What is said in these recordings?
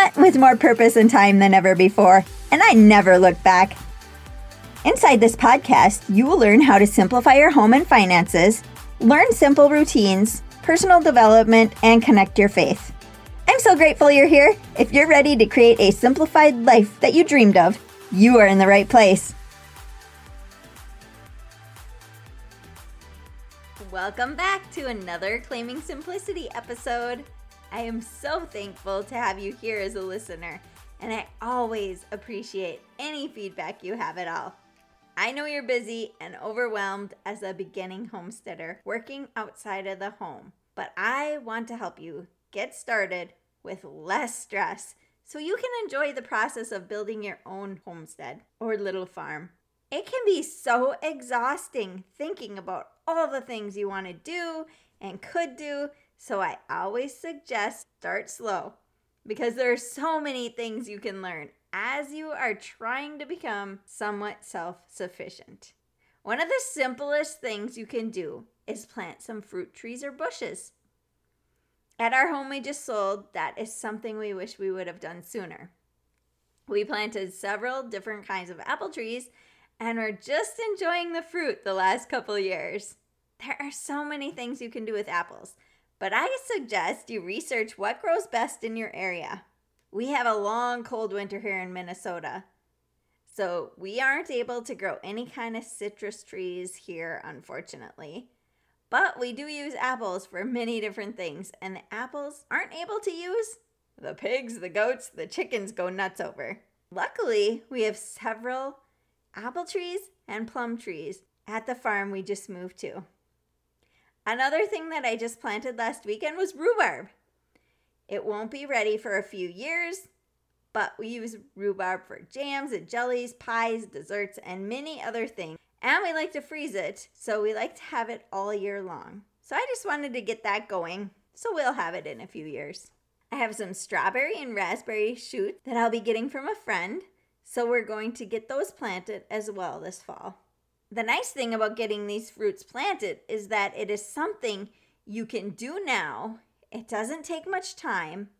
But with more purpose and time than ever before, and I never looked back. Inside this podcast, you will learn how to simplify your home and finances, learn simple routines, personal development, and connect your faith. I'm so grateful you're here. If you're ready to create a simplified life that you dreamed of, you are in the right place. Welcome back to another Claiming Simplicity episode. I am so thankful to have you here as a listener, and I always appreciate any feedback you have at all. I know you're busy and overwhelmed as a beginning homesteader working outside of the home, but I want to help you get started with less stress so you can enjoy the process of building your own homestead or little farm. It can be so exhausting thinking about all the things you want to do and could do, so I always suggest start slow because there are so many things you can learn as you are trying to become somewhat self sufficient. One of the simplest things you can do is plant some fruit trees or bushes. At our home we just sold, that is something we wish we would have done sooner. We planted several different kinds of apple trees and we're just enjoying the fruit the last couple years. There are so many things you can do with apples, but I suggest you research what grows best in your area. We have a long cold winter here in Minnesota, so we aren't able to grow any kind of citrus trees here, unfortunately. But we do use apples for many different things, and the apples aren't able to use, the pigs, the goats, the chickens go nuts over. Luckily, we have several apple trees and plum trees at the farm we just moved to. Another thing that I just planted last weekend was rhubarb. It won't be ready for a few years, but we use rhubarb for jams and jellies, pies, desserts, and many other things. And we like to freeze it, so we like to have it all year long. So I just wanted to get that going, so we'll have it in a few years. I have some strawberry and raspberry shoots that I'll be getting from a friend, so we're going to get those planted as well this fall. The nice thing about getting these fruits planted is that it is something you can do now. It doesn't take much time,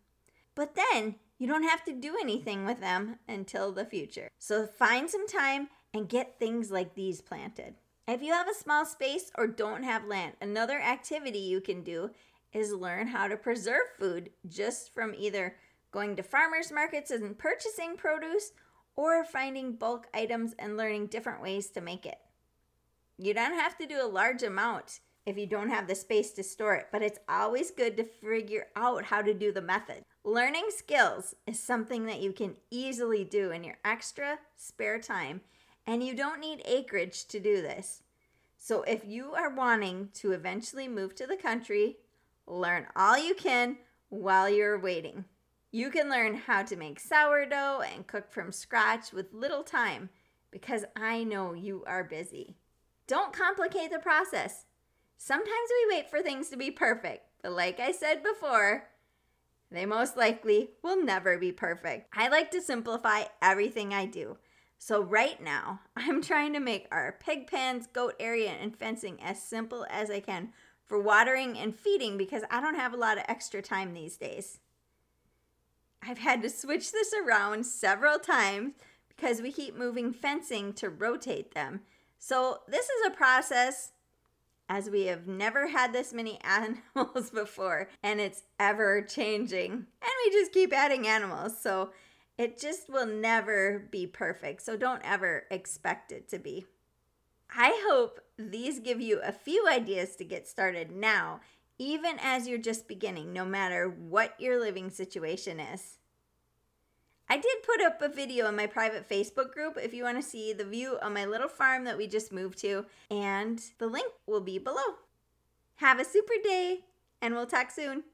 but then you don't have to do anything with them until the future. So find some time and get things like these planted. If you have a small space or don't have land, another activity you can do is learn how to preserve food just from either going to farmers markets and purchasing produce or finding bulk items and learning different ways to make it. You don't have to do a large amount if you don't have the space to store it, but it's always good to figure out how to do the method. Learning skills is something that you can easily do in your extra spare time and you don't need acreage to do this. So if you are wanting to eventually move to the country, learn all you can while you're waiting. You can learn how to make sourdough and cook from scratch with little time because I know you are busy. Don't complicate the process. Sometimes we wait for things to be perfect, but like I said before, they most likely will never be perfect. I like to simplify everything I do. So, right now, I'm trying to make our pig pens, goat area, and fencing as simple as I can for watering and feeding because I don't have a lot of extra time these days. I've had to switch this around several times because we keep moving fencing to rotate them. So, this is a process as we have never had this many animals before and it's ever changing. And we just keep adding animals. So, it just will never be perfect, so don't ever expect it to be. I hope these give you a few ideas to get started now, even as you're just beginning, no matter what your living situation is. I did put up a video in my private Facebook group if you want to see the view of my little farm that we just moved to, and the link will be below. Have a super day, and we'll talk soon.